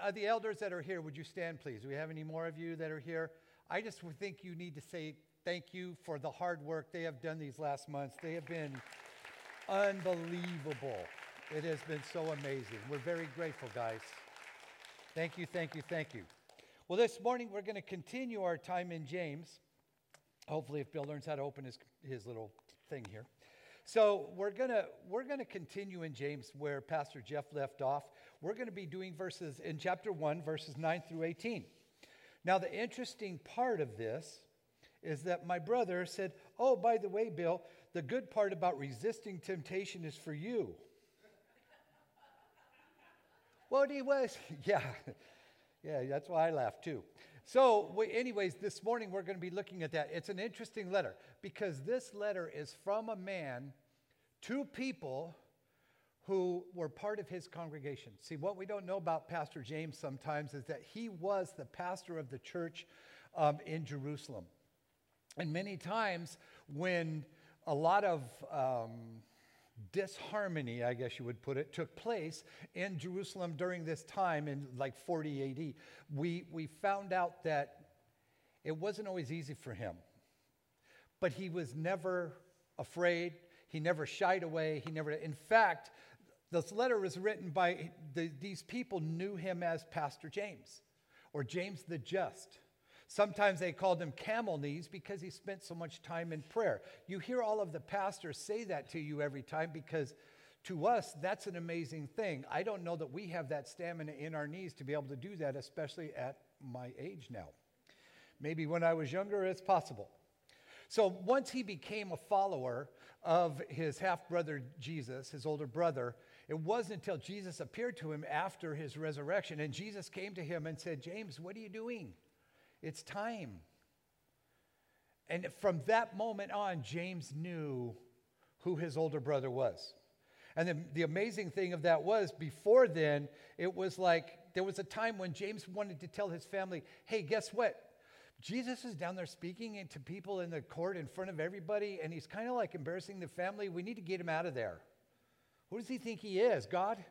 uh, the elders that are here, would you stand, please? Do we have any more of you that are here? I just think you need to say thank you for the hard work they have done these last months. They have been unbelievable. It has been so amazing. We're very grateful, guys. Thank you, thank you, thank you. Well, this morning we're going to continue our time in James. Hopefully, if Bill learns how to open his, his little thing here. So we're gonna we're gonna continue in James where Pastor Jeff left off. We're gonna be doing verses in chapter one, verses nine through eighteen. Now the interesting part of this is that my brother said, "Oh, by the way, Bill, the good part about resisting temptation is for you." what he was, yeah, yeah, that's why I laughed too. So, we, anyways, this morning we're going to be looking at that. It's an interesting letter because this letter is from a man to people who were part of his congregation. See, what we don't know about Pastor James sometimes is that he was the pastor of the church um, in Jerusalem. And many times when a lot of um, disharmony, I guess you would put it, took place in Jerusalem during this time in like 40 AD. We, we found out that it wasn't always easy for him, but he was never afraid. He never shied away. He never, in fact, this letter was written by the, these people knew him as Pastor James or James the Just. Sometimes they called him camel knees because he spent so much time in prayer. You hear all of the pastors say that to you every time because to us, that's an amazing thing. I don't know that we have that stamina in our knees to be able to do that, especially at my age now. Maybe when I was younger, it's possible. So once he became a follower of his half brother Jesus, his older brother, it wasn't until Jesus appeared to him after his resurrection. And Jesus came to him and said, James, what are you doing? It's time. And from that moment on, James knew who his older brother was. And the, the amazing thing of that was, before then, it was like there was a time when James wanted to tell his family, hey, guess what? Jesus is down there speaking to people in the court in front of everybody, and he's kind of like embarrassing the family. We need to get him out of there. Who does he think he is? God?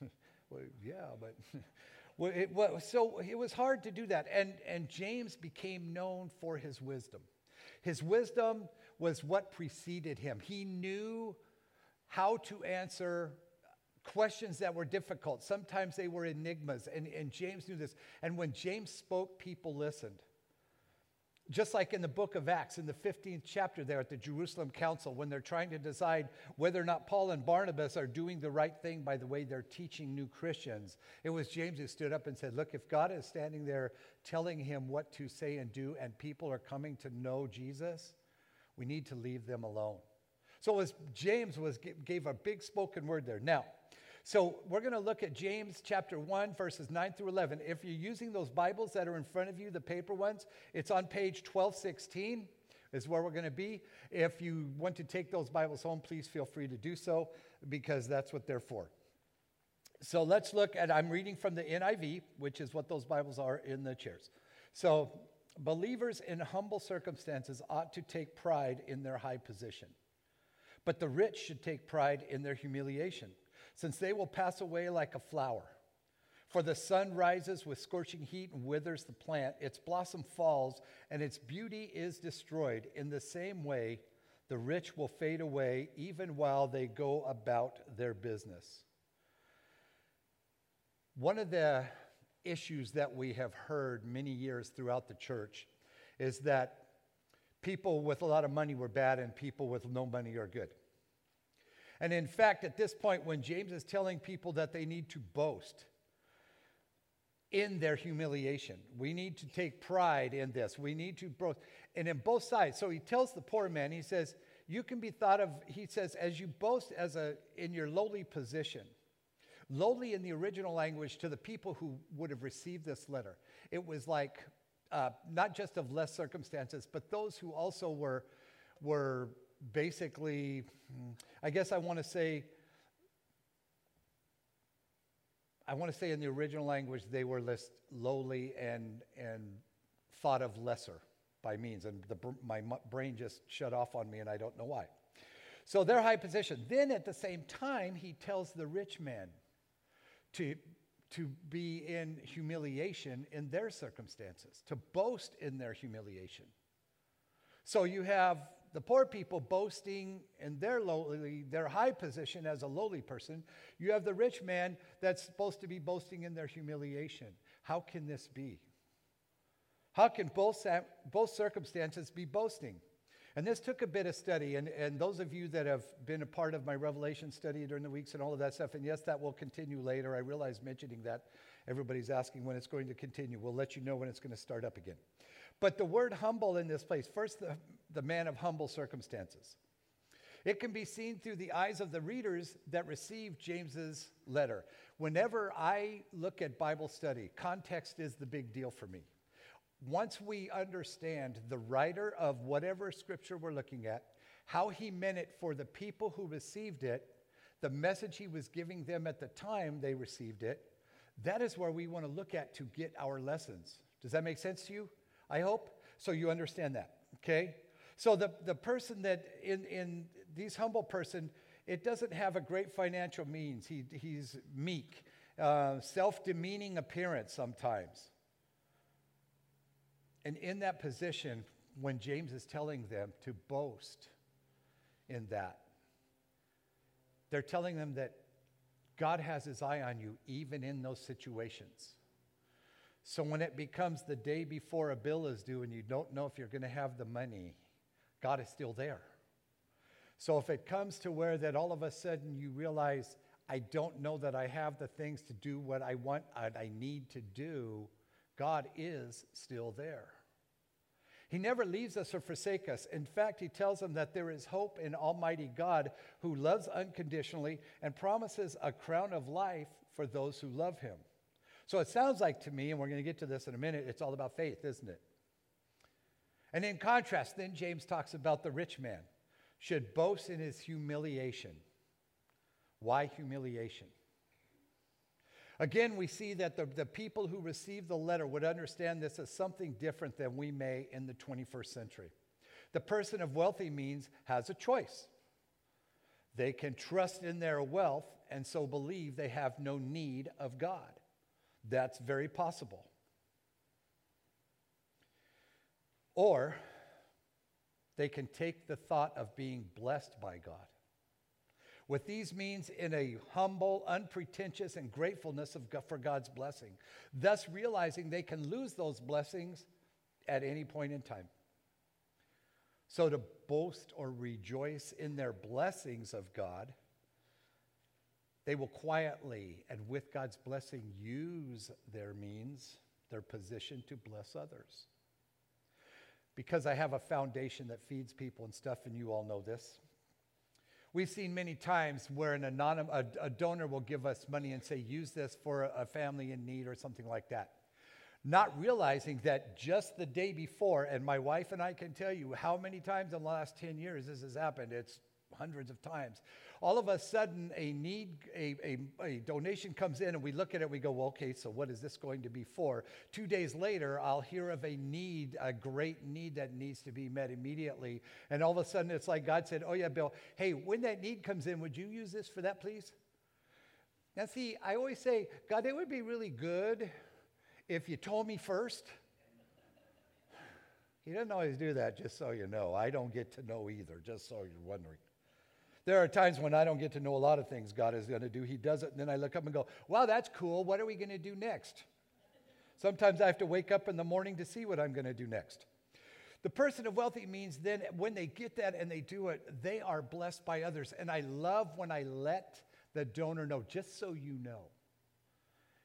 well, yeah, but Well, it, well, so it was hard to do that. And, and James became known for his wisdom. His wisdom was what preceded him. He knew how to answer questions that were difficult. Sometimes they were enigmas, and, and James knew this. And when James spoke, people listened. Just like in the book of Acts, in the 15th chapter, there at the Jerusalem Council, when they're trying to decide whether or not Paul and Barnabas are doing the right thing by the way they're teaching new Christians, it was James who stood up and said, Look, if God is standing there telling him what to say and do, and people are coming to know Jesus, we need to leave them alone. So as James was, gave a big spoken word there. Now, so we're going to look at James chapter 1, verses 9 through 11. If you're using those Bibles that are in front of you, the paper ones, it's on page 1216 is where we're going to be. If you want to take those Bibles home, please feel free to do so because that's what they're for. So let's look at, I'm reading from the NIV, which is what those Bibles are in the chairs. So, believers in humble circumstances ought to take pride in their high position, but the rich should take pride in their humiliation since they will pass away like a flower. For the sun rises with scorching heat and withers the plant, its blossom falls, and its beauty is destroyed. In the same way, the rich will fade away even while they go about their business. One of the issues that we have heard many years throughout the church is that people with a lot of money were bad and people with no money are good. And in fact, at this point, when James is telling people that they need to boast in their humiliation, we need to take pride in this. We need to boast. And in both sides, so he tells the poor man, he says, you can be thought of, he says, as you boast as a in your lowly position. Lowly in the original language to the people who would have received this letter. It was like uh, not just of less circumstances, but those who also were, were basically, I guess I want to say, I want to say in the original language, they were less lowly and, and thought of lesser by means. And the, my brain just shut off on me, and I don't know why. So their high position. Then at the same time, he tells the rich man to, to be in humiliation in their circumstances, to boast in their humiliation. So you have the poor people boasting in their lowly, their high position as a lowly person. You have the rich man that's supposed to be boasting in their humiliation. How can this be? How can both, both circumstances be boasting? And this took a bit of study. And, and those of you that have been a part of my Revelation study during the weeks and all of that stuff, and yes, that will continue later. I realize mentioning that everybody's asking when it's going to continue. We'll let you know when it's going to start up again. But the word humble in this place, first, the, the man of humble circumstances. It can be seen through the eyes of the readers that receive James's letter. Whenever I look at Bible study, context is the big deal for me once we understand the writer of whatever scripture we're looking at, how he meant it for the people who received it, the message he was giving them at the time they received it, that is where we want to look at to get our lessons. Does that make sense to you? I hope. So you understand that, okay? So the, the person that in, in these humble person, it doesn't have a great financial means. He, he's meek, uh, self-demeaning appearance sometimes. And in that position, when James is telling them to boast in that, they're telling them that God has his eye on you even in those situations. So when it becomes the day before a bill is due and you don't know if you're going to have the money, God is still there. So if it comes to where that all of a sudden you realize, I don't know that I have the things to do what I want and I need to do, God is still there. He never leaves us or forsakes us. In fact, he tells them that there is hope in Almighty God who loves unconditionally and promises a crown of life for those who love him. So it sounds like to me, and we're going to get to this in a minute, it's all about faith, isn't it? And in contrast, then James talks about the rich man should boast in his humiliation. Why humiliation? Again, we see that the, the people who received the letter would understand this as something different than we may in the 21st century. The person of wealthy means has a choice. They can trust in their wealth and so believe they have no need of God. That's very possible. Or they can take the thought of being blessed by God with these means in a humble, unpretentious, and gratefulness of, for God's blessing, thus realizing they can lose those blessings at any point in time. So to boast or rejoice in their blessings of God, they will quietly and with God's blessing use their means, their position to bless others. Because I have a foundation that feeds people and stuff, and you all know this. We've seen many times where an anonym, a, a donor will give us money and say, use this for a, a family in need or something like that. Not realizing that just the day before, and my wife and I can tell you how many times in the last 10 years this has happened. It's hundreds of times. All of a sudden, a need, a, a, a, donation comes in, and we look at it, we go, well, okay, so what is this going to be for? Two days later, I'll hear of a need, a great need that needs to be met immediately. And all of a sudden, it's like God said, oh, yeah, Bill, hey, when that need comes in, would you use this for that, please? Now, see, I always say, God, it would be really good if you told me first. He doesn't always do that, just so you know. I don't get to know either, just so you're wondering. There are times when I don't get to know a lot of things God is going to do. He does it, and then I look up and go, wow, that's cool. What are we going to do next? Sometimes I have to wake up in the morning to see what I'm going to do next. The person of wealthy means then when they get that and they do it, they are blessed by others. And I love when I let the donor know, just so you know,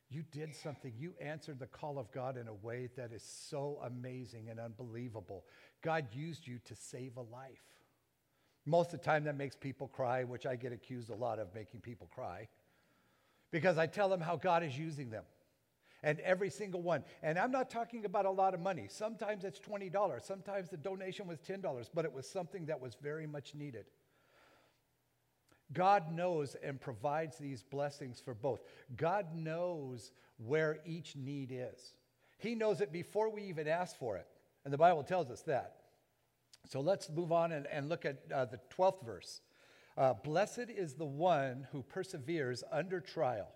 you did something. You answered the call of God in a way that is so amazing and unbelievable. God used you to save a life. Most of the time, that makes people cry, which I get accused a lot of making people cry because I tell them how God is using them. And every single one. And I'm not talking about a lot of money. Sometimes it's $20. Sometimes the donation was $10, but it was something that was very much needed. God knows and provides these blessings for both. God knows where each need is. He knows it before we even ask for it. And the Bible tells us that. So let's move on and, and look at uh, the 12th verse. Uh, Blessed is the one who perseveres under trial,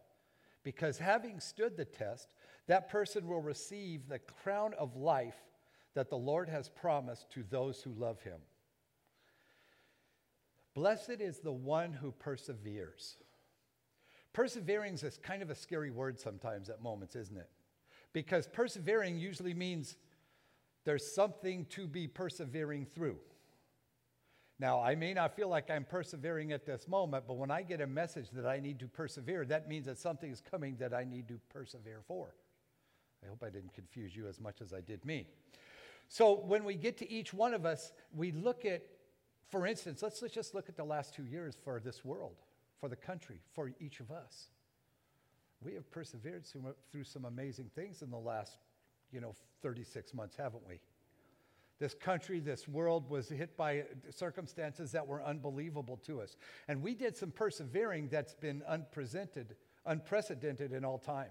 because having stood the test, that person will receive the crown of life that the Lord has promised to those who love him. Blessed is the one who perseveres. Persevering is kind of a scary word sometimes at moments, isn't it? Because persevering usually means there's something to be persevering through. Now, I may not feel like I'm persevering at this moment, but when I get a message that I need to persevere, that means that something is coming that I need to persevere for. I hope I didn't confuse you as much as I did me. So, when we get to each one of us, we look at, for instance, let's, let's just look at the last two years for this world, for the country, for each of us. We have persevered through some amazing things in the last, you know, 36 months, haven't we? This country, this world was hit by circumstances that were unbelievable to us. And we did some persevering that's been unprecedented, unprecedented in all time.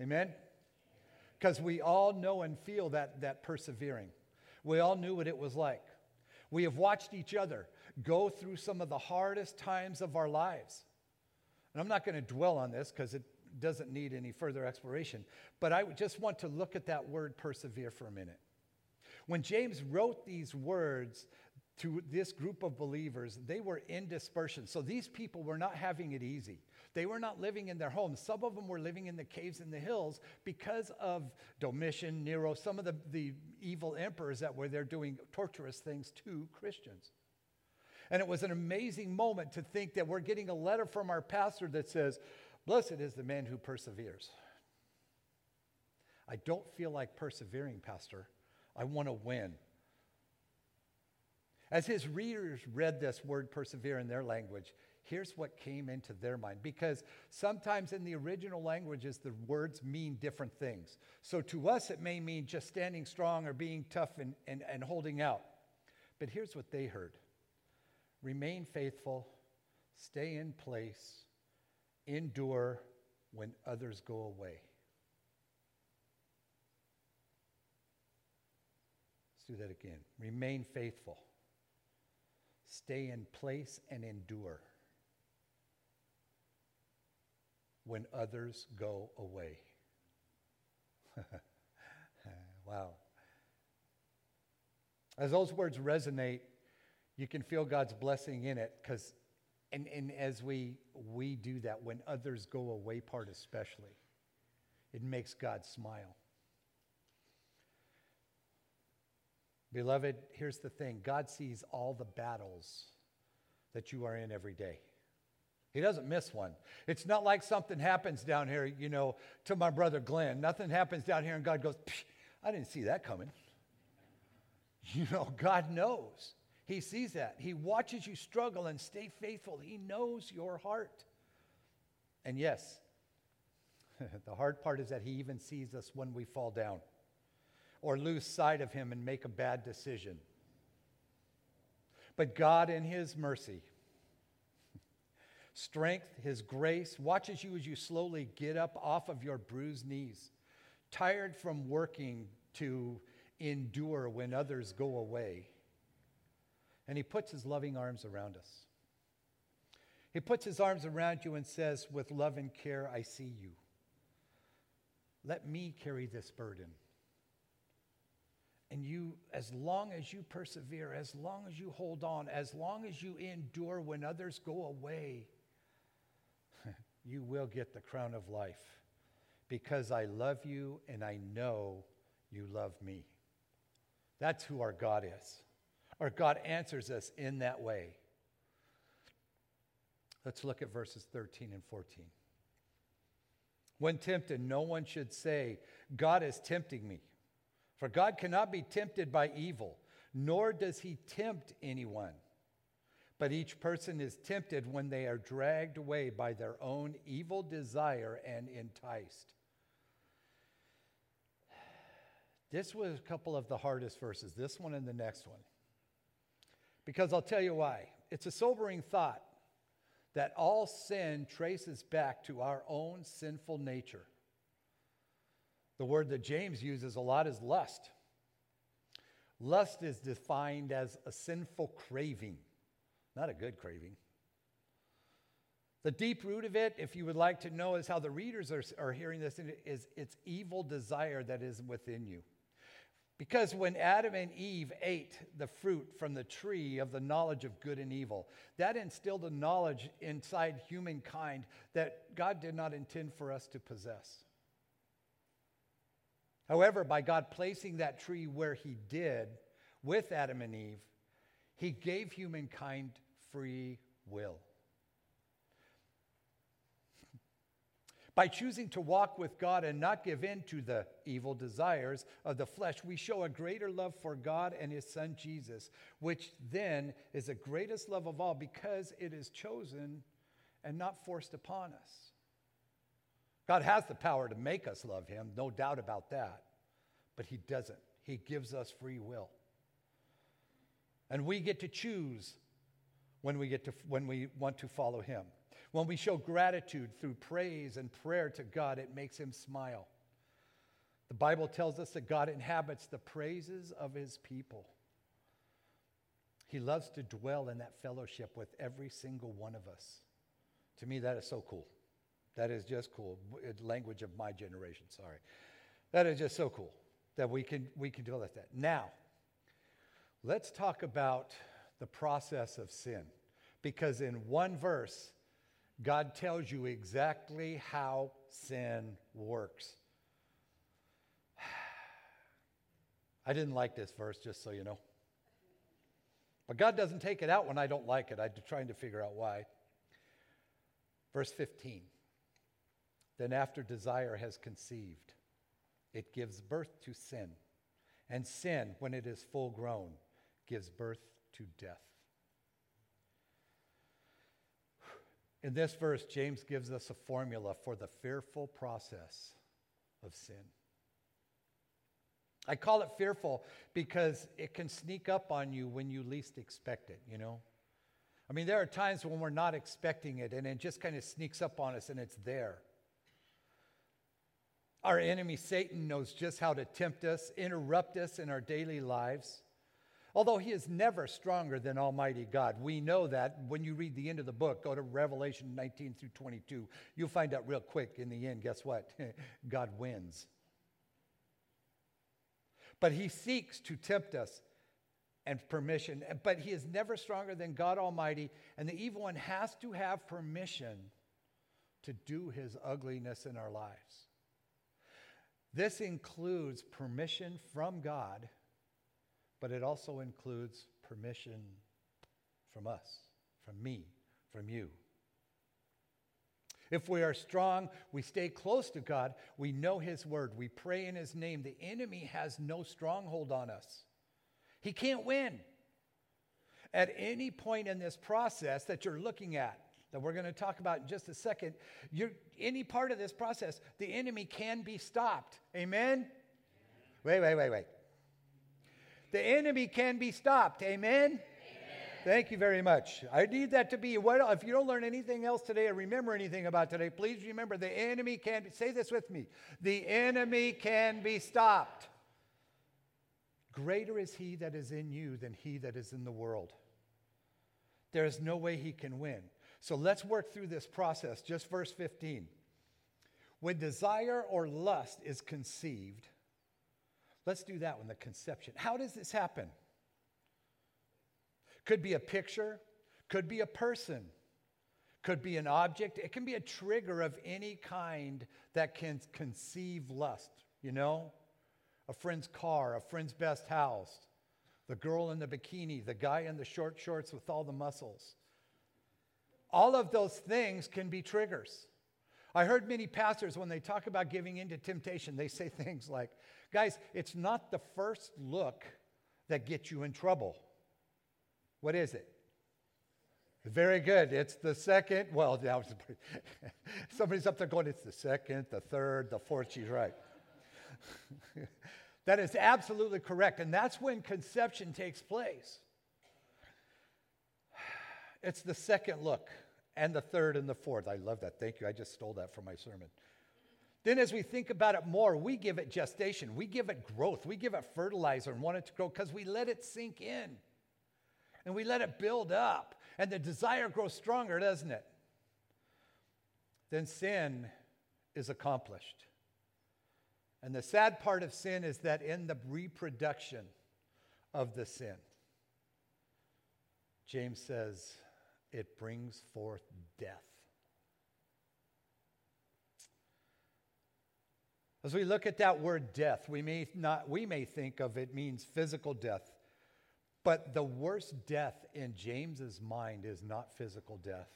Amen? Because we all know and feel that, that persevering. We all knew what it was like. We have watched each other go through some of the hardest times of our lives. And I'm not going to dwell on this because it doesn't need any further exploration, but I just want to look at that word persevere for a minute. When James wrote these words to this group of believers, they were in dispersion. So these people were not having it easy. They were not living in their homes. Some of them were living in the caves in the hills because of Domitian, Nero, some of the, the evil emperors that were there doing torturous things to Christians. And it was an amazing moment to think that we're getting a letter from our pastor that says, Blessed is the man who perseveres. I don't feel like persevering, Pastor. I want to win. As his readers read this word persevere in their language, here's what came into their mind. Because sometimes in the original languages, the words mean different things. So to us, it may mean just standing strong or being tough and, and, and holding out. But here's what they heard remain faithful, stay in place, endure when others go away. Let's do that again. Remain faithful. Stay in place and endure when others go away. wow. As those words resonate, you can feel God's blessing in it because, and, and as we, we do that, when others go away, part especially, it makes God smile. Beloved, here's the thing God sees all the battles that you are in every day. He doesn't miss one. It's not like something happens down here, you know, to my brother Glenn. Nothing happens down here and God goes, I didn't see that coming. You know, God knows. He sees that. He watches you struggle and stay faithful. He knows your heart. And yes, the hard part is that He even sees us when we fall down or lose sight of him and make a bad decision. But God, in his mercy, strength, his grace, watches you as you slowly get up off of your bruised knees, tired from working to endure when others go away. And he puts his loving arms around us. He puts his arms around you and says, With love and care, I see you. Let me carry this burden. And you, as long as you persevere, as long as you hold on, as long as you endure when others go away, you will get the crown of life because I love you and I know you love me. That's who our God is. Our God answers us in that way. Let's look at verses 13 and 14. When tempted, no one should say, God is tempting me. For God cannot be tempted by evil, nor does he tempt anyone. But each person is tempted when they are dragged away by their own evil desire and enticed. This was a couple of the hardest verses, this one and the next one. Because I'll tell you why. It's a sobering thought that all sin traces back to our own sinful nature. The word that James uses a lot is lust. Lust is defined as a sinful craving, not a good craving. The deep root of it, if you would like to know, is how the readers are, are hearing this, is it's evil desire that is within you. Because when Adam and Eve ate the fruit from the tree of the knowledge of good and evil, that instilled a knowledge inside humankind that God did not intend for us to possess. However, by God placing that tree where He did with Adam and Eve, He gave humankind free will. By choosing to walk with God and not give in to the evil desires of the flesh, we show a greater love for God and His Son Jesus, which then is the greatest love of all because it is chosen and not forced upon us. God has the power to make us love Him, no doubt about that, but He doesn't. He gives us free will. And we get to choose when we, get to, when we want to follow Him. When we show gratitude through praise and prayer to God, it makes him smile. The Bible tells us that God inhabits the praises of his people. He loves to dwell in that fellowship with every single one of us. To me, that is so cool. That is just cool. Uh, language of my generation, sorry. That is just so cool that we can, we can deal with that. Now, let's talk about the process of sin. Because in one verse, God tells you exactly how sin works. I didn't like this verse, just so you know. But God doesn't take it out when I don't like it. I'm trying to figure out why. Verse 15. Then, after desire has conceived, it gives birth to sin. And sin, when it is full grown, gives birth to death. In this verse, James gives us a formula for the fearful process of sin. I call it fearful because it can sneak up on you when you least expect it, you know? I mean, there are times when we're not expecting it and it just kind of sneaks up on us and it's there. Our enemy, Satan, knows just how to tempt us, interrupt us in our daily lives. Although he is never stronger than Almighty God. We know that when you read the end of the book, go to Revelation 19 through 22, you'll find out real quick in the end, guess what? God wins. But he seeks to tempt us and permission, but he is never stronger than God Almighty, and the evil one has to have permission to do his ugliness in our lives. This includes permission from God but it also includes permission from us, from me, from you. If we are strong, we stay close to God, we know His word, we pray in His name. The enemy has no stronghold on us, he can't win. At any point in this process that you're looking at, that we're going to talk about in just a second, any part of this process, the enemy can be stopped. Amen? Wait, wait, wait, wait. The enemy can be stopped. Amen? Amen? Thank you very much. I need that to be. What, if you don't learn anything else today or remember anything about today, please remember the enemy can be, say this with me. The enemy can be stopped. Greater is he that is in you than he that is in the world. There is no way he can win. So let's work through this process. Just verse 15. When desire or lust is conceived, Let's do that one, the conception. How does this happen? Could be a picture, could be a person, could be an object. It can be a trigger of any kind that can conceive lust, you know? A friend's car, a friend's best house, the girl in the bikini, the guy in the short shorts with all the muscles. All of those things can be triggers. I heard many pastors, when they talk about giving into temptation, they say things like, Guys, it's not the first look that gets you in trouble. What is it? Very good. It's the second. Well, now somebody's up there going, it's the second, the third, the fourth. She's right. that is absolutely correct. And that's when conception takes place. It's the second look and the third and the fourth. I love that. Thank you. I just stole that from my sermon. Then, as we think about it more, we give it gestation, we give it growth, we give it fertilizer and want it to grow because we let it sink in and we let it build up. And the desire grows stronger, doesn't it? then sin is accomplished. And the sad part of sin is that in the reproduction of the sin, James says it brings forth death. As we look at that word death, we may not we may think of it means physical death. But the worst death in James's mind is not physical death.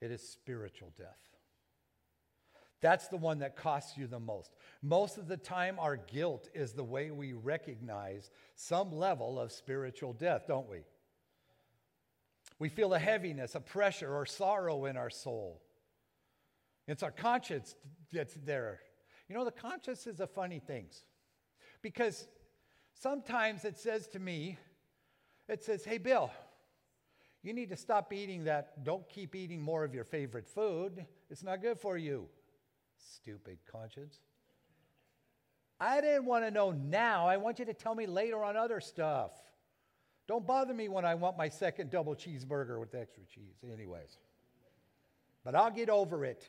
It is spiritual death. That's the one that costs you the most. Most of the time, our guilt is the way we recognize some level of spiritual death, don't we? We feel a heaviness, a pressure, or sorrow in our soul. It's our conscience that's there. You know, the conscience is a funny thing because sometimes it says to me, it says, hey, Bill, you need to stop eating that. Don't keep eating more of your favorite food. It's not good for you. Stupid conscience. I didn't want to know now. I want you to tell me later on other stuff. Don't bother me when I want my second double cheeseburger with extra cheese, anyways. But I'll get over it.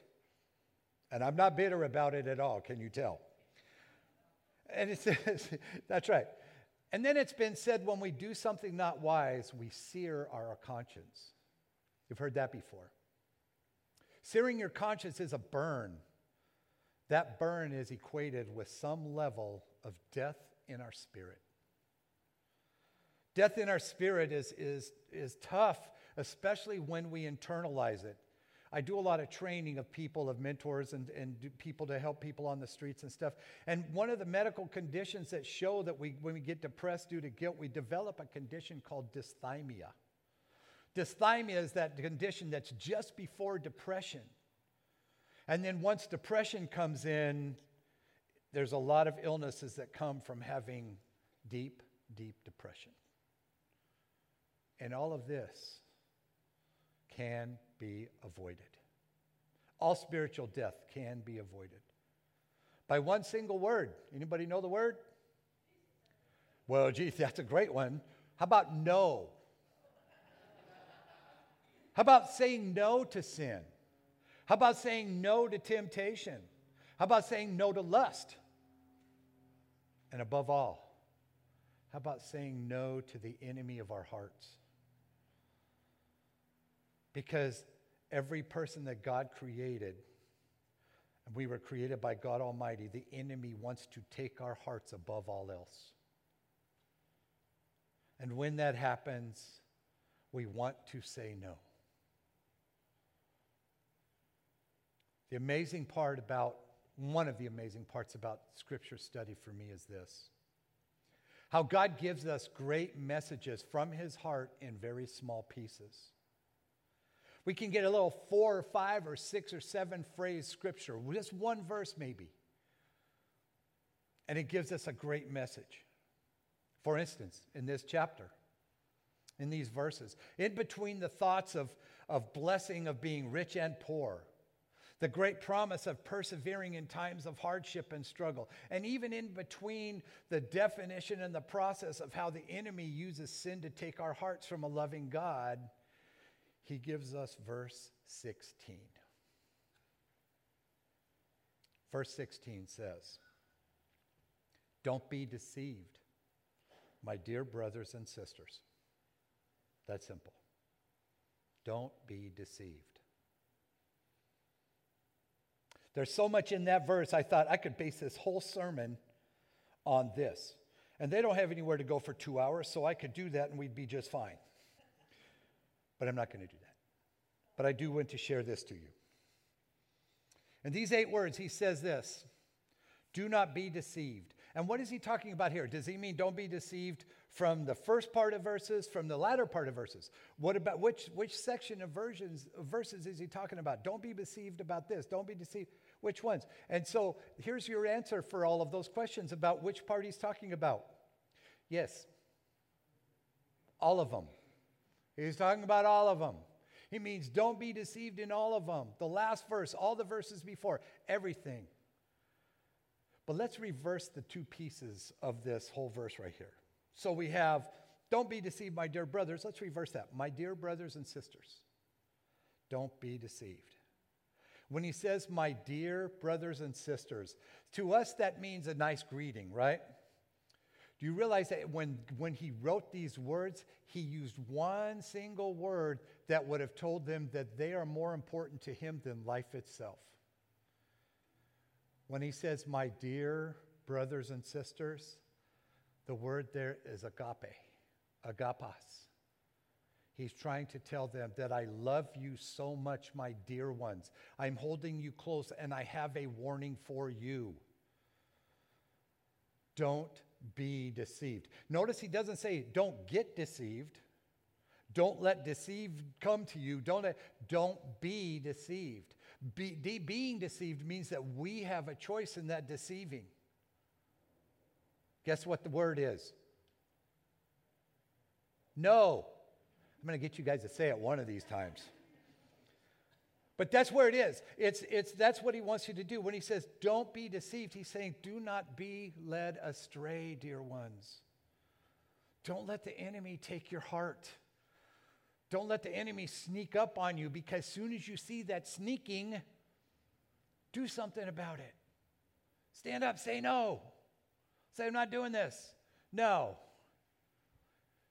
And I'm not bitter about it at all, can you tell? And it says, that's right. And then it's been said when we do something not wise, we sear our conscience. You've heard that before. Searing your conscience is a burn. That burn is equated with some level of death in our spirit. Death in our spirit is, is, is tough, especially when we internalize it. I do a lot of training of people, of mentors, and, and people to help people on the streets and stuff. And one of the medical conditions that show that we, when we get depressed due to guilt, we develop a condition called dysthymia. Dysthymia is that condition that's just before depression. And then once depression comes in, there's a lot of illnesses that come from having deep, deep depression. And all of this can be avoided. All spiritual death can be avoided by one single word. Anybody know the word? Well, geez, that's a great one. How about no? How about saying no to sin? How about saying no to temptation? How about saying no to lust? And above all, how about saying no to the enemy of our hearts? Because every person that God created, and we were created by God Almighty, the enemy wants to take our hearts above all else. And when that happens, we want to say no. The amazing part about, one of the amazing parts about scripture study for me is this how God gives us great messages from his heart in very small pieces. We can get a little four or five or six or seven phrase scripture, just one verse maybe. And it gives us a great message. For instance, in this chapter, in these verses, in between the thoughts of, of blessing of being rich and poor, the great promise of persevering in times of hardship and struggle, and even in between the definition and the process of how the enemy uses sin to take our hearts from a loving God he gives us verse 16. Verse 16 says, Don't be deceived, my dear brothers and sisters. That's simple. Don't be deceived. There's so much in that verse, I thought I could base this whole sermon on this. And they don't have anywhere to go for two hours, so I could do that and we'd be just fine. But I'm not going to do that. But I do want to share this to you. In these eight words, he says this Do not be deceived. And what is he talking about here? Does he mean don't be deceived from the first part of verses, from the latter part of verses? What about which, which section of versions, verses is he talking about? Don't be deceived about this. Don't be deceived. Which ones? And so here's your answer for all of those questions about which part he's talking about. Yes, all of them. He's talking about all of them. He means don't be deceived in all of them. The last verse, all the verses before, everything. But let's reverse the two pieces of this whole verse right here. So we have, don't be deceived, my dear brothers. Let's reverse that. My dear brothers and sisters, don't be deceived. When he says, my dear brothers and sisters, to us that means a nice greeting, right? You realize that when, when he wrote these words, he used one single word that would have told them that they are more important to him than life itself? When he says, My dear brothers and sisters, the word there is agape, agapas. He's trying to tell them that I love you so much, my dear ones. I'm holding you close, and I have a warning for you. Don't be deceived. Notice he doesn't say, don't get deceived. Don't let deceive come to you. Don't, let, don't be deceived. Be, de, being deceived means that we have a choice in that deceiving. Guess what the word is? No. I'm going to get you guys to say it one of these times. But that's where it is. It's, it's, that's what he wants you to do. When he says, don't be deceived, he's saying, do not be led astray, dear ones. Don't let the enemy take your heart. Don't let the enemy sneak up on you because as soon as you see that sneaking, do something about it. Stand up, say no. Say, I'm not doing this. No.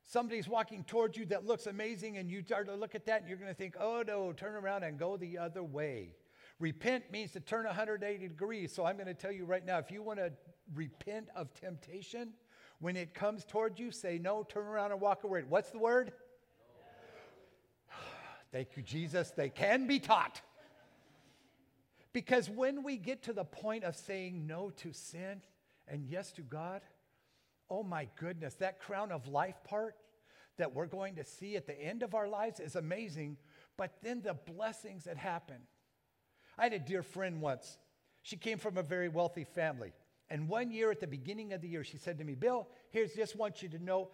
Somebody's walking towards you that looks amazing, and you start to look at that, and you're going to think, oh no, turn around and go the other way. Repent means to turn 180 degrees. So I'm going to tell you right now if you want to repent of temptation, when it comes towards you, say no, turn around and walk away. What's the word? No. Thank you, Jesus. They can be taught. Because when we get to the point of saying no to sin and yes to God, oh my goodness, that crown of life part that we're going to see at the end of our lives is amazing, but then the blessings that happen. I had a dear friend once. She came from a very wealthy family. And one year at the beginning of the year, she said to me, Bill, here's just want you to know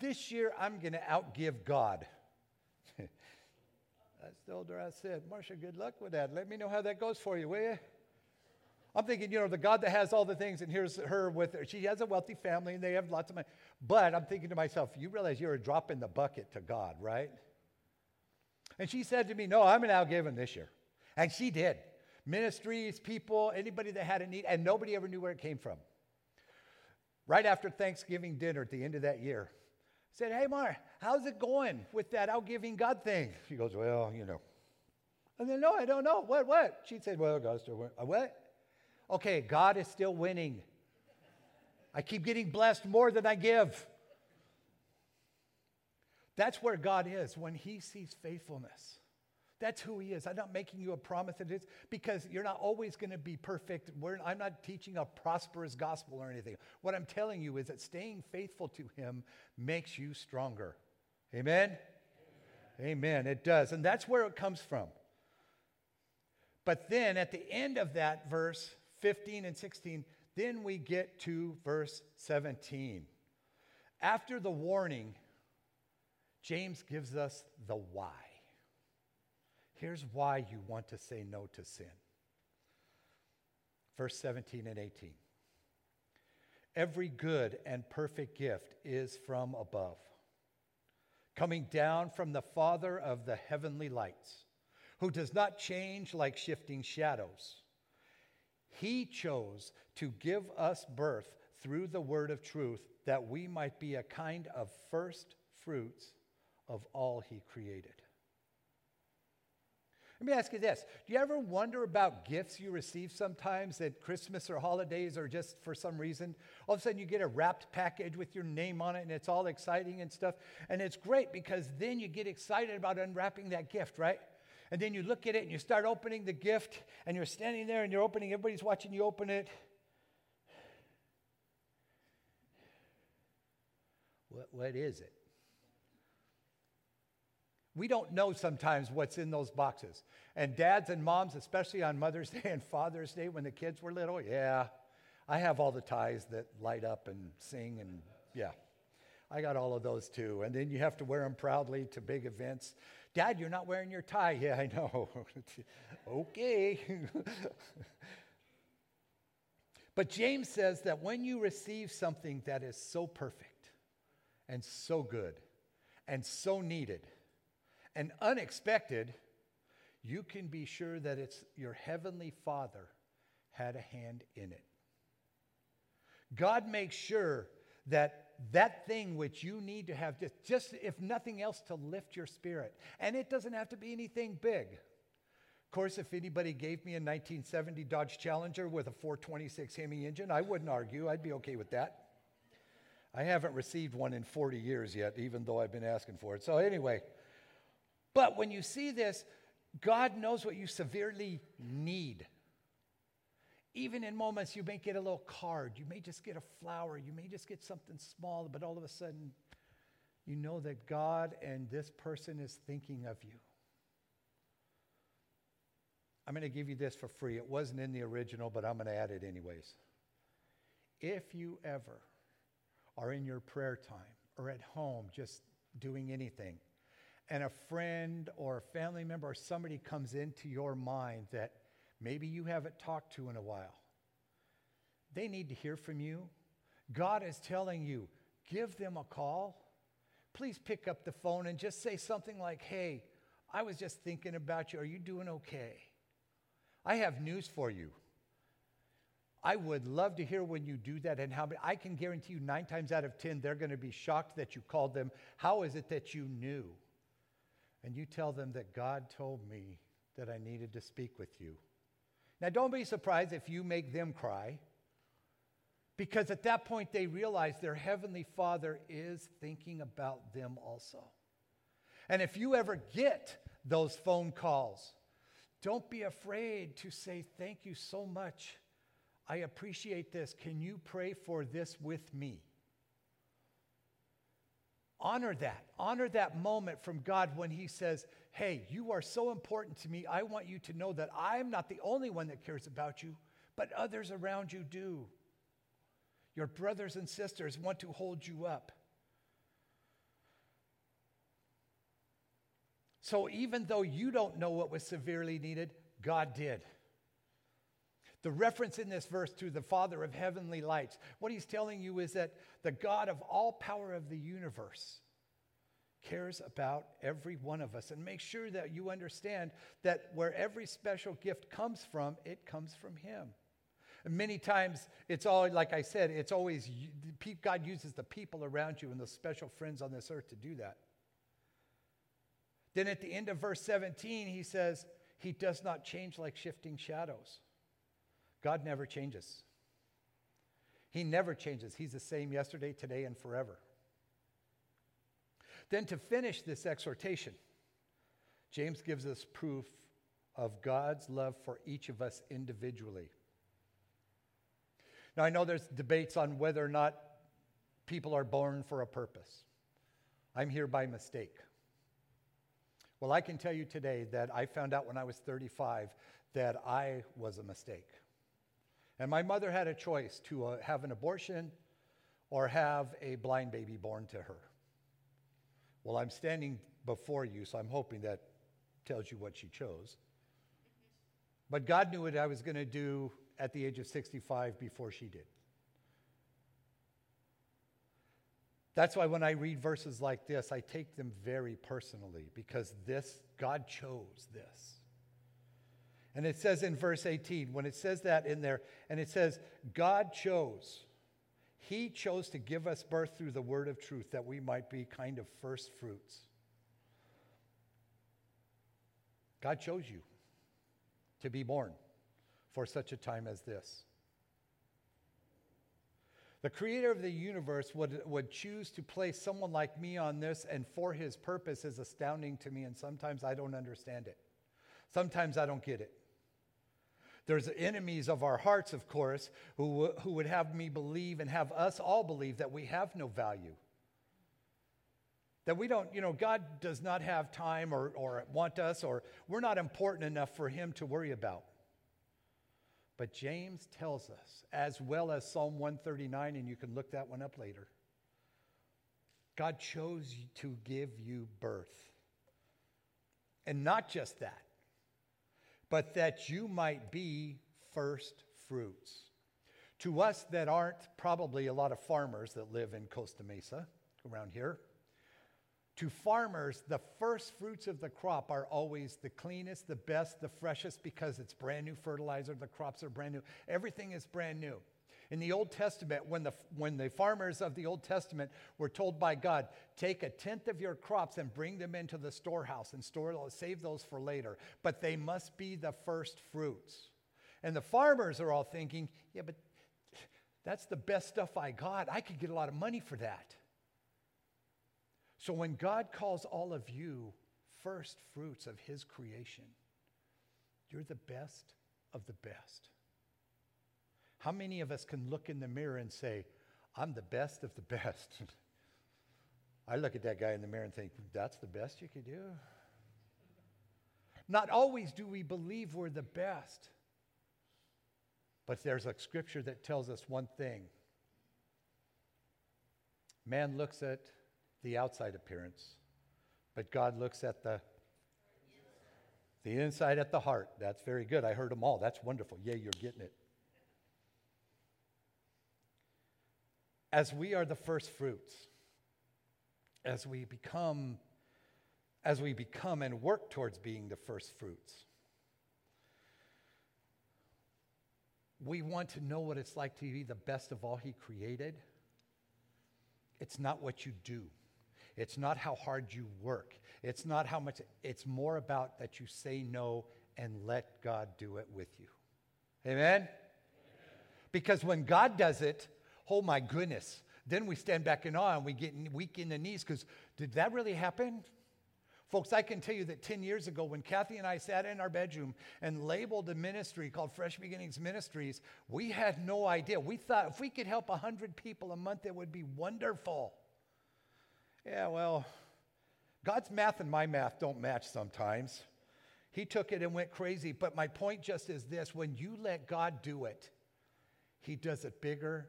this year I'm going to outgive God. I told her, I said, Marcia, good luck with that. Let me know how that goes for you, will you? I'm thinking, you know, the God that has all the things, and here's her with her. She has a wealthy family and they have lots of money. But I'm thinking to myself, you realize you're a drop in the bucket to God, right? And she said to me, No, I'm going to outgive him this year. And she did. Ministries, people, anybody that had a need, and nobody ever knew where it came from. Right after Thanksgiving dinner at the end of that year, I said, Hey, Mar, how's it going with that outgiving God thing? She goes, Well, you know. I said, No, I don't know. What, what? She said, Well, God's still winning. What? Okay, God is still winning. I keep getting blessed more than I give. That's where God is when He sees faithfulness. That's who He is. I'm not making you a promise that it is because you're not always going to be perfect. We're, I'm not teaching a prosperous gospel or anything. What I'm telling you is that staying faithful to Him makes you stronger. Amen? Amen. Amen. It does. And that's where it comes from. But then at the end of that verse, 15 and 16, then we get to verse 17. After the warning, James gives us the why. Here's why you want to say no to sin. Verse 17 and 18. Every good and perfect gift is from above, coming down from the Father of the heavenly lights, who does not change like shifting shadows. He chose to give us birth through the word of truth that we might be a kind of first fruits of all he created. Let me ask you this Do you ever wonder about gifts you receive sometimes at Christmas or holidays or just for some reason? All of a sudden you get a wrapped package with your name on it and it's all exciting and stuff. And it's great because then you get excited about unwrapping that gift, right? And then you look at it and you start opening the gift, and you're standing there and you're opening, everybody's watching you open it. What, what is it? We don't know sometimes what's in those boxes. And dads and moms, especially on Mother's Day and Father's Day when the kids were little, yeah, I have all the ties that light up and sing, and yeah, I got all of those too. And then you have to wear them proudly to big events. Dad, you're not wearing your tie. Yeah, I know. okay. but James says that when you receive something that is so perfect and so good and so needed and unexpected, you can be sure that it's your heavenly Father had a hand in it. God makes sure that that thing which you need to have, just, just if nothing else, to lift your spirit. And it doesn't have to be anything big. Of course, if anybody gave me a 1970 Dodge Challenger with a 426 Hemi engine, I wouldn't argue. I'd be okay with that. I haven't received one in 40 years yet, even though I've been asking for it. So, anyway, but when you see this, God knows what you severely need. Even in moments you may get a little card, you may just get a flower, you may just get something small, but all of a sudden you know that God and this person is thinking of you. I'm going to give you this for free. It wasn't in the original, but I'm going to add it anyways. If you ever are in your prayer time or at home just doing anything, and a friend or a family member or somebody comes into your mind that maybe you haven't talked to in a while, they need to hear from you. God is telling you, give them a call. Please pick up the phone and just say something like, hey, I was just thinking about you. Are you doing okay? I have news for you. I would love to hear when you do that and how I can guarantee you nine times out of 10, they're going to be shocked that you called them. How is it that you knew? And you tell them that God told me that I needed to speak with you. Now, don't be surprised if you make them cry, because at that point they realize their Heavenly Father is thinking about them also. And if you ever get those phone calls, don't be afraid to say, Thank you so much I appreciate this. Can you pray for this with me? Honor that. Honor that moment from God when He says, Hey, you are so important to me. I want you to know that I'm not the only one that cares about you, but others around you do. Your brothers and sisters want to hold you up. So even though you don't know what was severely needed, God did. The reference in this verse to the Father of heavenly lights, what he's telling you is that the God of all power of the universe cares about every one of us. And make sure that you understand that where every special gift comes from, it comes from him. And many times, it's all, like I said, it's always, God uses the people around you and the special friends on this earth to do that. Then at the end of verse 17, he says, He does not change like shifting shadows. God never changes. He never changes. He's the same yesterday, today, and forever. Then, to finish this exhortation, James gives us proof of God's love for each of us individually. Now, I know there's debates on whether or not people are born for a purpose. I'm here by mistake. Well, I can tell you today that I found out when I was 35 that I was a mistake. And my mother had a choice to uh, have an abortion or have a blind baby born to her. Well, I'm standing before you, so I'm hoping that tells you what she chose. But God knew what I was going to do at the age of 65 before she did. That's why when I read verses like this, I take them very personally because this, God chose this. And it says in verse 18, when it says that in there, and it says, God chose, He chose to give us birth through the word of truth that we might be kind of first fruits. God chose you to be born for such a time as this. The creator of the universe would, would choose to place someone like me on this, and for his purpose is astounding to me, and sometimes I don't understand it. Sometimes I don't get it. There's enemies of our hearts, of course, who, who would have me believe and have us all believe that we have no value. That we don't, you know, God does not have time or, or want us, or we're not important enough for Him to worry about. But James tells us, as well as Psalm 139, and you can look that one up later, God chose to give you birth. And not just that, but that you might be first fruits. To us that aren't probably a lot of farmers that live in Costa Mesa around here, To farmers, the first fruits of the crop are always the cleanest, the best, the freshest because it's brand new fertilizer, the crops are brand new. Everything is brand new. In the Old Testament, when the, when the farmers of the Old Testament were told by God, take a tenth of your crops and bring them into the storehouse and store, save those for later, but they must be the first fruits. And the farmers are all thinking, yeah, but that's the best stuff I got. I could get a lot of money for that. So when God calls all of you first fruits of his creation, you're the best of the best. How many of us can look in the mirror and say, I'm the best of the best? I look at that guy in the mirror and think, that's the best you could do? Not always do we believe we're the best. But there's a scripture that tells us one thing man looks at the outside appearance, but God looks at the the inside at the heart. That's very good. I heard them all. That's wonderful. Yeah, you're getting it. As we are the first fruits, as we become, as we become and work towards being the first fruits, we want to know what it's like to be the best of all He created. It's not what you do. It's not how hard you work. It's not how much, it's more about that you say no and let God do it with you. Amen? Amen? Because when God does it, oh my goodness. Then we stand back in awe and we get weak in the knees because did that really happen? Folks, I can tell you that 10 years ago, when Kathy and I sat in our bedroom and labeled a ministry called Fresh Beginnings Ministries, we had no idea. We thought if we could help 100 people a month, it would be wonderful. Yeah, well, God's math and my math don't match sometimes. He took it and went crazy. But my point just is this when you let God do it, He does it bigger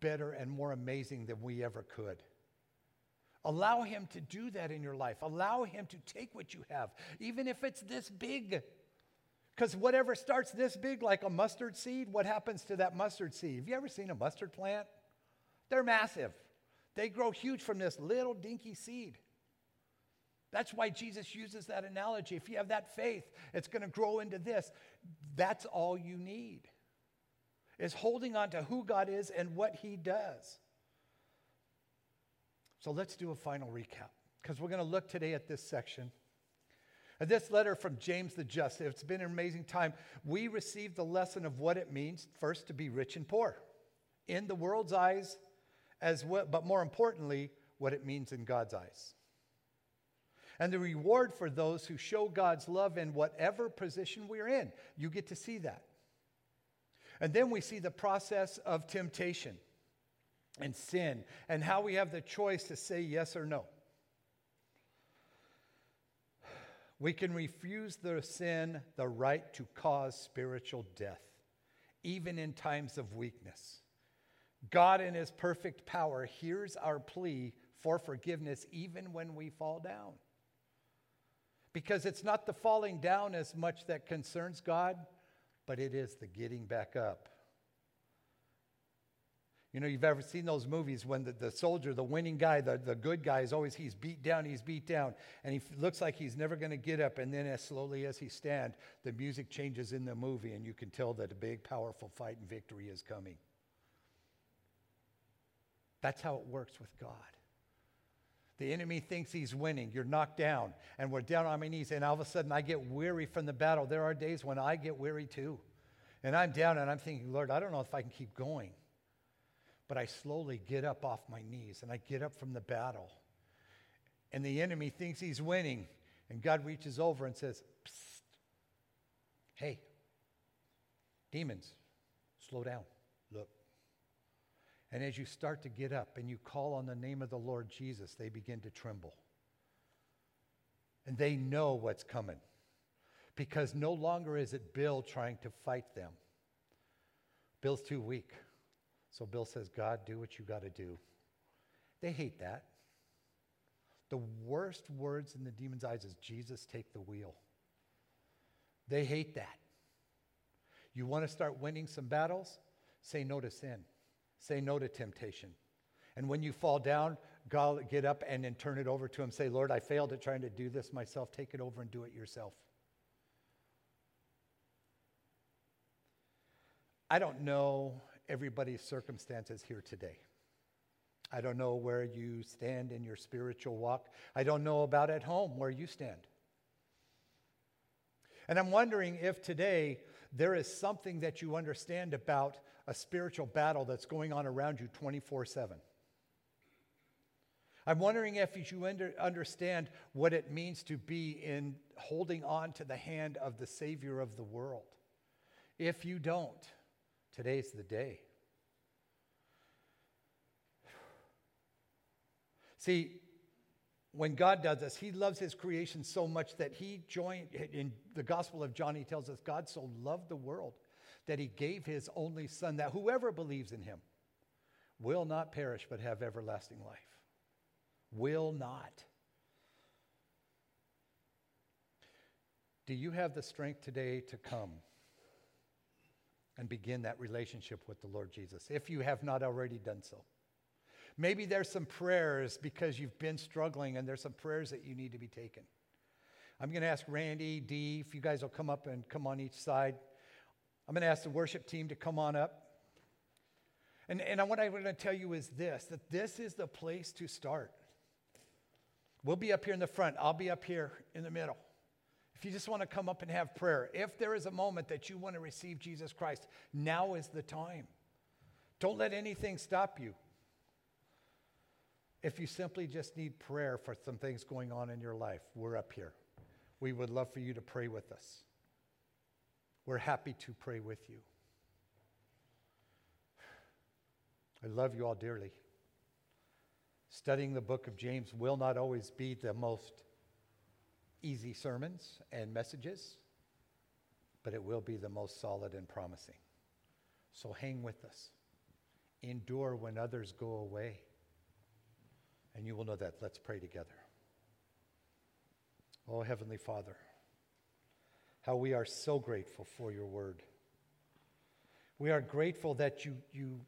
better and more amazing than we ever could. Allow Him to do that in your life. Allow Him to take what you have, even if it's this big. Because whatever starts this big, like a mustard seed, what happens to that mustard seed? Have you ever seen a mustard plant? They're massive. They grow huge from this little dinky seed. That's why Jesus uses that analogy. If you have that faith, it's going to grow into this. That's all you need is holding on to who God is and what He does. So let's do a final recap because we're going to look today at this section. This letter from James the Just, it's been an amazing time. We received the lesson of what it means first to be rich and poor in the world's eyes, as well, but more importantly, what it means in God's eyes. And the reward for those who show God's love in whatever position we're in. You get to see that. And then we see the process of temptation and sin and how we have the choice to say yes or no. We can refuse the sin the right to cause spiritual death, even in times of weakness. God, in His perfect power, hears our plea for forgiveness even when we fall down. Because it's not the falling down as much that concerns God but it is the getting back up. You know, you've ever seen those movies when the, the soldier, the winning guy, the, the good guy is always, he's beat down, he's beat down, and he looks like he's never going to get up. And then as slowly as he stands, the music changes in the movie, and you can tell that a big, powerful fight and victory is coming. That's how it works with God. The enemy thinks he's winning. You're knocked down. And we're down on my knees. And all of a sudden, I get weary from the battle. There are days when I get weary too. And I'm down and I'm thinking, Lord, I don't know if I can keep going. But I slowly get up off my knees and I get up from the battle. And the enemy thinks he's winning. And God reaches over and says, Psst. Hey, demons, slow down. And as you start to get up and you call on the name of the Lord Jesus, they begin to tremble. And they know what's coming because no longer is it Bill trying to fight them. Bill's too weak. So Bill says, God, do what you got to do. They hate that. The worst words in the demon's eyes is, Jesus, take the wheel. They hate that. You want to start winning some battles? Say no to sin. Say no to temptation. And when you fall down, God, get up and then turn it over to Him. Say, Lord, I failed at trying to do this myself. Take it over and do it yourself. I don't know everybody's circumstances here today. I don't know where you stand in your spiritual walk. I don't know about at home where you stand. And I'm wondering if today there is something that you understand about a spiritual battle that's going on around you 24 7. I'm wondering if you under, understand what it means to be in holding on to the hand of the Savior of the world. If you don't, today's the day. See, when God does this, He loves His creation so much that He joined, in the Gospel of John, He tells us God so loved the world that He gave His only Son, that whoever believes in Him will not perish but have everlasting life. Will not. Do you have the strength today to come and begin that relationship with the Lord Jesus if you have not already done so? Maybe there's some prayers because you've been struggling and there's some prayers that you need to be taken. I'm going to ask Randy, Dee, if you guys will come up and come on each side. I'm going to ask the worship team to come on up. And, and what I'm going to tell you is this that this is the place to start. We'll be up here in the front, I'll be up here in the middle. If you just want to come up and have prayer, if there is a moment that you want to receive Jesus Christ, now is the time. Don't let anything stop you. If you simply just need prayer for some things going on in your life, we're up here. We would love for you to pray with us. We're happy to pray with you. I love you all dearly. Studying the book of James will not always be the most easy sermons and messages, but it will be the most solid and promising. So hang with us. Endure when others go away and you will know that. Let's pray together. Oh, Heavenly Father, how we are so grateful for your word. We are grateful that you, you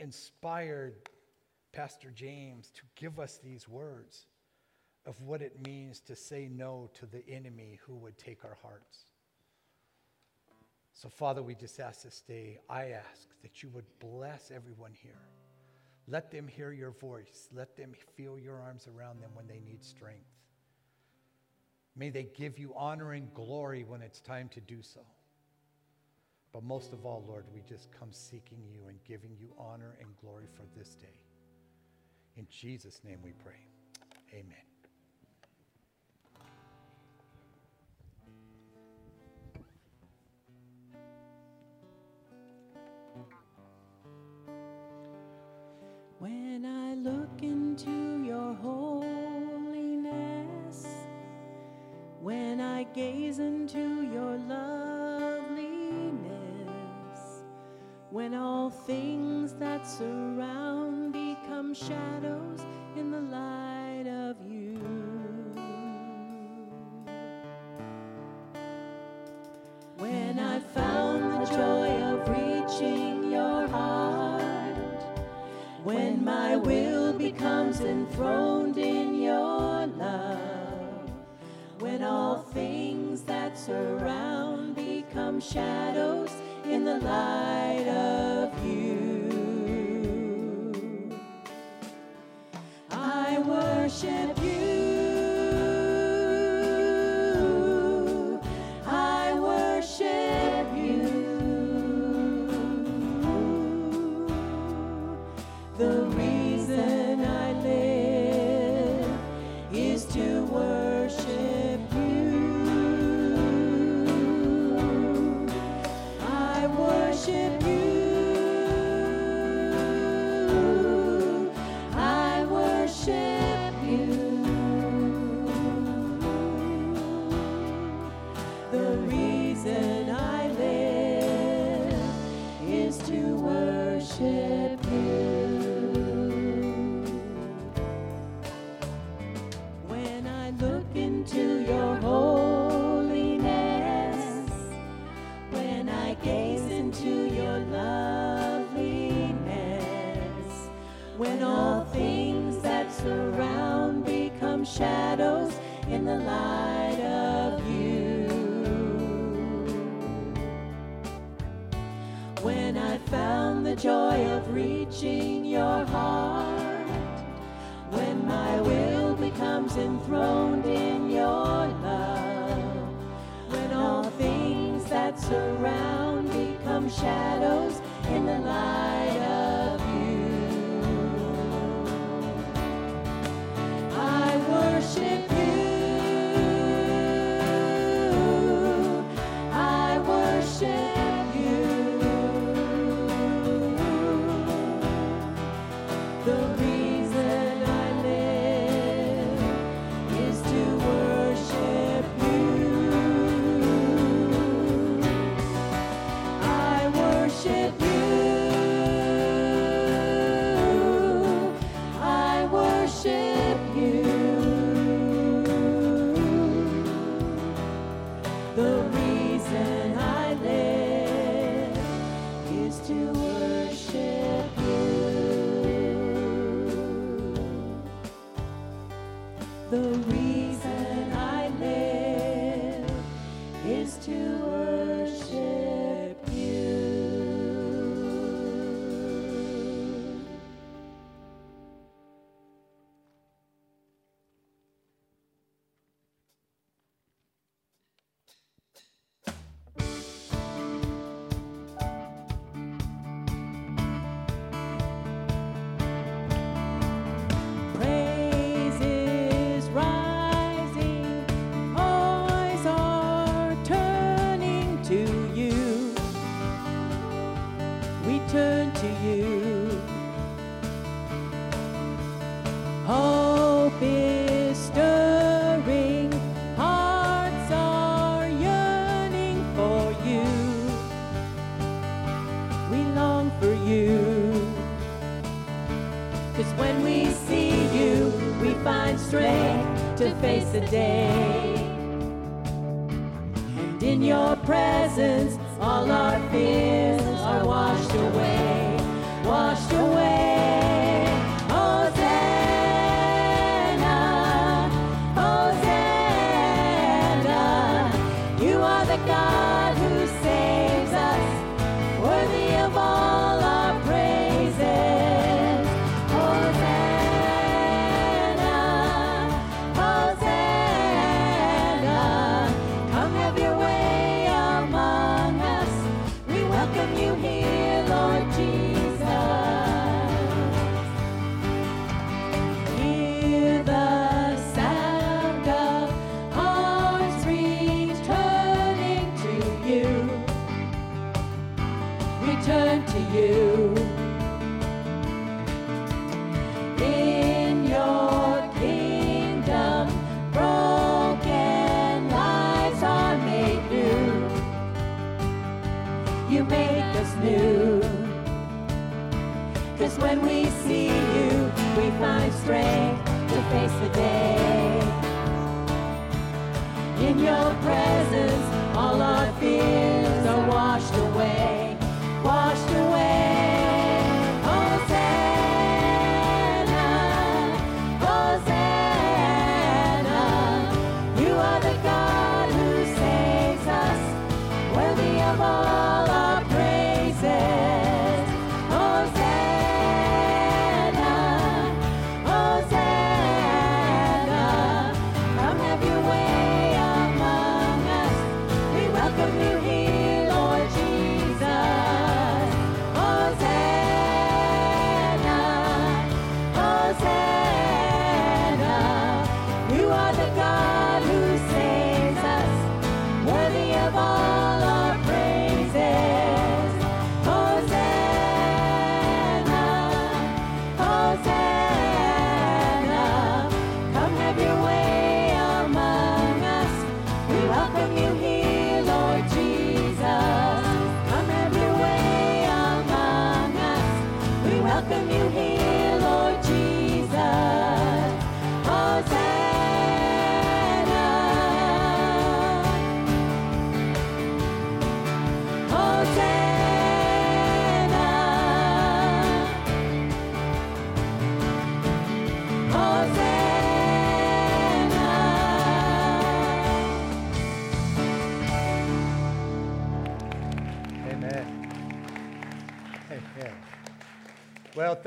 inspired Pastor James to give us these words of what it means to say no to the enemy who would take our hearts. So, Father, we just ask this day, I ask that you would bless everyone here. Let them hear your voice. Let them feel your arms around them when they need strength. May they give you honor and glory when it's time to do so. But most of all, Lord, we just come seeking you and giving you honor and glory for this day. In Jesus' name we pray. Amen. When I look into your holiness, gaze into your loveliness, when all things that surround become shadows in the light of you. When I found the joy of reaching your heart, when my will becomes enthroned in your love, when all surround become shadows in the light of you. I worship you. I worship you. The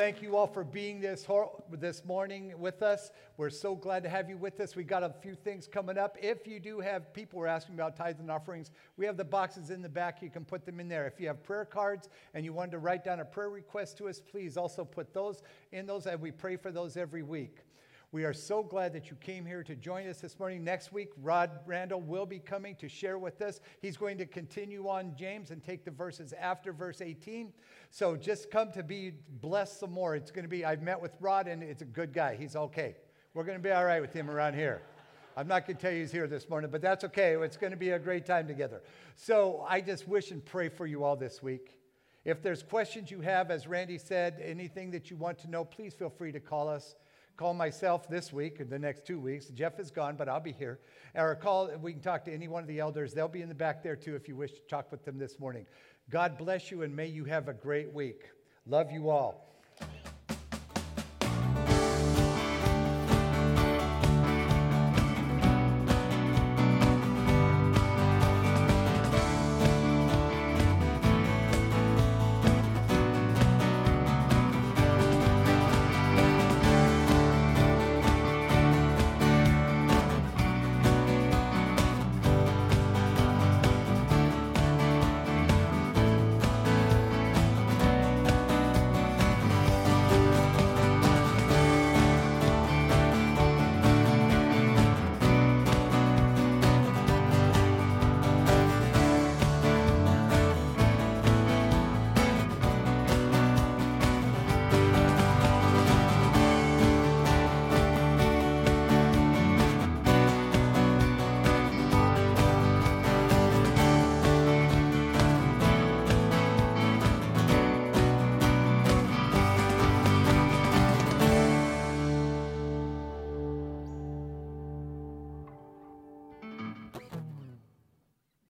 thank you all for being this, this morning with us. We're so glad to have you with us. We got a few things coming up. If you do have people were asking about tithes and offerings, we have the boxes in the back. You can put them in there. If you have prayer cards and you wanted to write down a prayer request to us, please also put those in those, and we pray for those every week. We are so glad that you came here to join us this morning. Next week, Rod Randall will be coming to share with us. He's going to continue on James and take the verses after verse 18. So just come to be blessed some more. It's going to be, I've met with Rod and it's a good guy. He's okay. We're going to be all right with him around here. I'm not going to tell you he's here this morning, but that's okay. It's going to be a great time together. So I just wish and pray for you all this week. If there's questions you have, as Randy said, anything that you want to know, please feel free to call us. Call myself this week or the next two weeks. Jeff is gone, but I'll be here. Or call, we can talk to any one of the elders. They'll be in the back there too if you wish to talk with them this morning. God bless you and may you have a great week. Love you all.